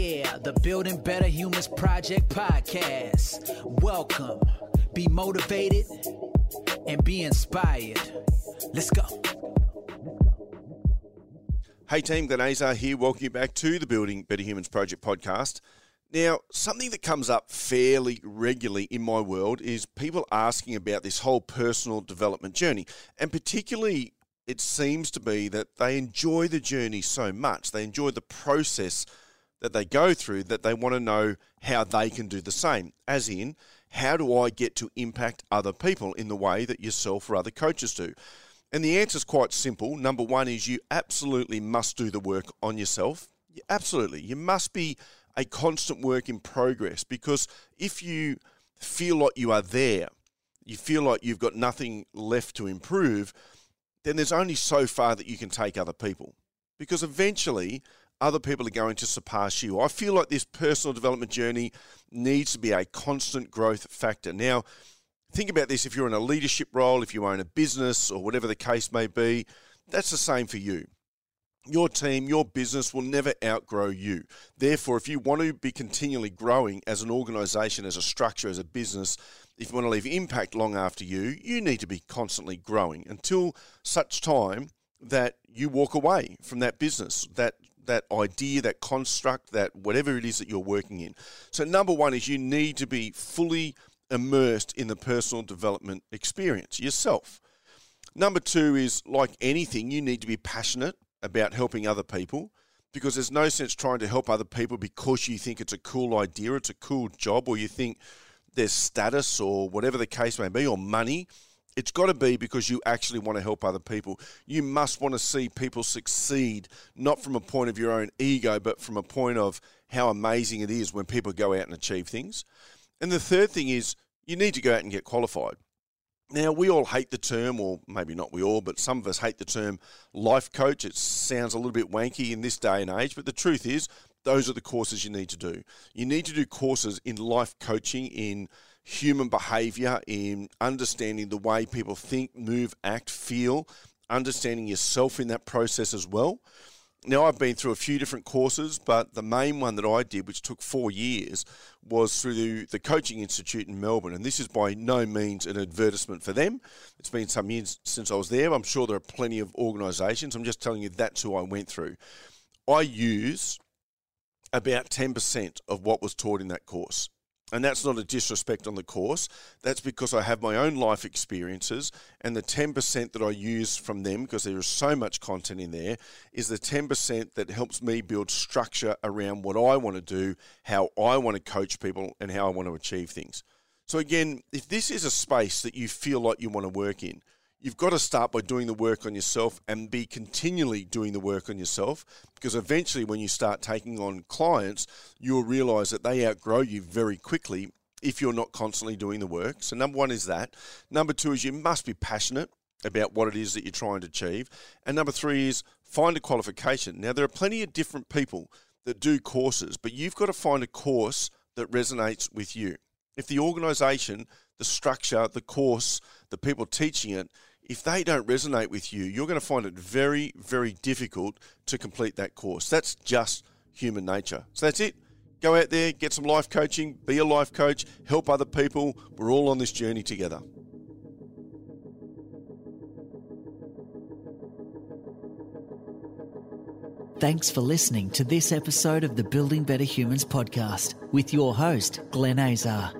Yeah, the Building Better Humans Project podcast. Welcome. Be motivated and be inspired. Let's go. Hey team, Glenn Azar here. Welcome you back to the Building Better Humans Project podcast. Now, something that comes up fairly regularly in my world is people asking about this whole personal development journey. And particularly, it seems to be that they enjoy the journey so much, they enjoy the process that they go through, that they want to know how they can do the same. As in, how do I get to impact other people in the way that yourself or other coaches do? And the answer is quite simple. Number one is you absolutely must do the work on yourself. Absolutely. You must be a constant work in progress because if you feel like you are there, you feel like you've got nothing left to improve, then there's only so far that you can take other people because eventually other people are going to surpass you. I feel like this personal development journey needs to be a constant growth factor. Now, think about this if you're in a leadership role, if you own a business, or whatever the case may be, that's the same for you your team, your business will never outgrow you. Therefore, if you want to be continually growing as an organization, as a structure, as a business, if you want to leave impact long after you, you need to be constantly growing until such time that you walk away from that business, that that idea, that construct, that whatever it is that you're working in. So number 1 is you need to be fully immersed in the personal development experience yourself. Number 2 is like anything, you need to be passionate about helping other people because there's no sense trying to help other people because you think it's a cool idea, it's a cool job, or you think there's status or whatever the case may be, or money. It's got to be because you actually want to help other people. You must want to see people succeed, not from a point of your own ego, but from a point of how amazing it is when people go out and achieve things. And the third thing is you need to go out and get qualified. Now, we all hate the term, or maybe not we all, but some of us hate the term life coach. It sounds a little bit wanky in this day and age, but the truth is, those are the courses you need to do. You need to do courses in life coaching, in human behavior, in understanding the way people think, move, act, feel, understanding yourself in that process as well. Now, I've been through a few different courses, but the main one that I did, which took four years, was through the Coaching Institute in Melbourne. And this is by no means an advertisement for them. It's been some years since I was there. I'm sure there are plenty of organisations. I'm just telling you that's who I went through. I use about 10% of what was taught in that course. And that's not a disrespect on the course. That's because I have my own life experiences, and the 10% that I use from them, because there is so much content in there, is the 10% that helps me build structure around what I want to do, how I want to coach people, and how I want to achieve things. So, again, if this is a space that you feel like you want to work in, you've got to start by doing the work on yourself and be continually doing the work on yourself because eventually when you start taking on clients you'll realize that they outgrow you very quickly if you're not constantly doing the work. So number one is that. Number two is you must be passionate about what it is that you're trying to achieve. And number three is find a qualification. Now there are plenty of different people that do courses but you've got to find a course that resonates with you. If the organization the structure the course the people teaching it if they don't resonate with you, you're going to find it very, very difficult to complete that course. That's just human nature. So that's it. Go out there, get some life coaching, be a life coach, help other people. We're all on this journey together. Thanks for listening to this episode of the Building Better Humans podcast with your host, Glenn Azar.